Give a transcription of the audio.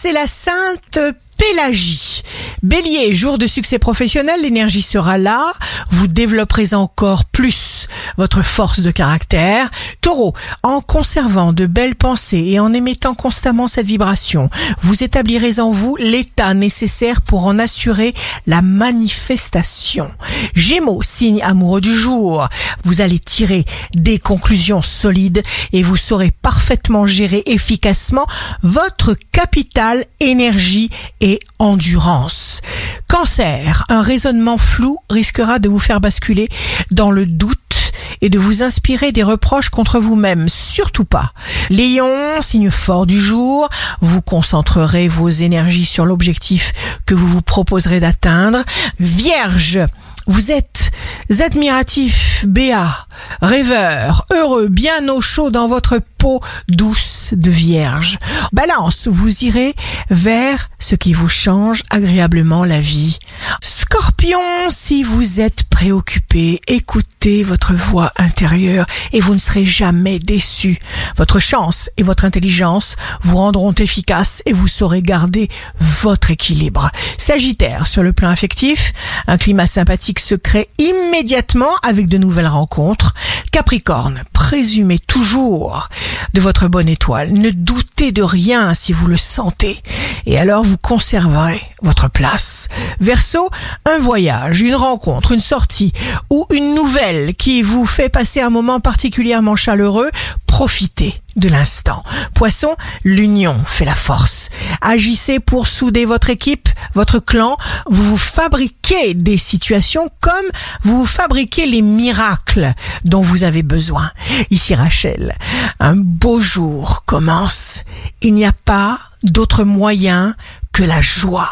c'est la sainte Pélagie. Bélier, jour de succès professionnel, l'énergie sera là, vous développerez encore plus votre force de caractère. Taureau, en conservant de belles pensées et en émettant constamment cette vibration, vous établirez en vous l'état nécessaire pour en assurer la manifestation. Gémeaux, signe amoureux du jour, vous allez tirer des conclusions solides et vous saurez parfaitement gérer efficacement votre capital, énergie et endurance. Cancer, un raisonnement flou risquera de vous faire basculer dans le doute et de vous inspirer des reproches contre vous-même. Surtout pas. Lion, signe fort du jour, vous concentrerez vos énergies sur l'objectif que vous vous proposerez d'atteindre. Vierge, vous êtes admiratif, béat, rêveur, heureux, bien au chaud dans votre peau douce de vierge. Balance, vous irez vers ce qui vous change agréablement la vie. Scorpion, si vous êtes préoccupé, écoutez votre voix intérieure et vous ne serez jamais déçu. Votre chance et votre intelligence vous rendront efficace et vous saurez garder votre équilibre. Sagittaire, sur le plan affectif, un climat sympathique se crée immédiatement avec de nouvelles rencontres. Capricorne, présumez toujours de votre bonne étoile. Ne doutez de rien si vous le sentez. Et alors vous conserverez votre place. Verseau, un voyage, une rencontre, une sortie ou une nouvelle qui vous fait passer un moment particulièrement chaleureux, profitez de l'instant. Poisson, l'union fait la force. Agissez pour souder votre équipe, votre clan. Vous vous fabriquez des situations comme vous fabriquez les miracles dont vous avez besoin. Ici Rachel, un beau jour commence. Il n'y a pas d'autre moyen que la joie.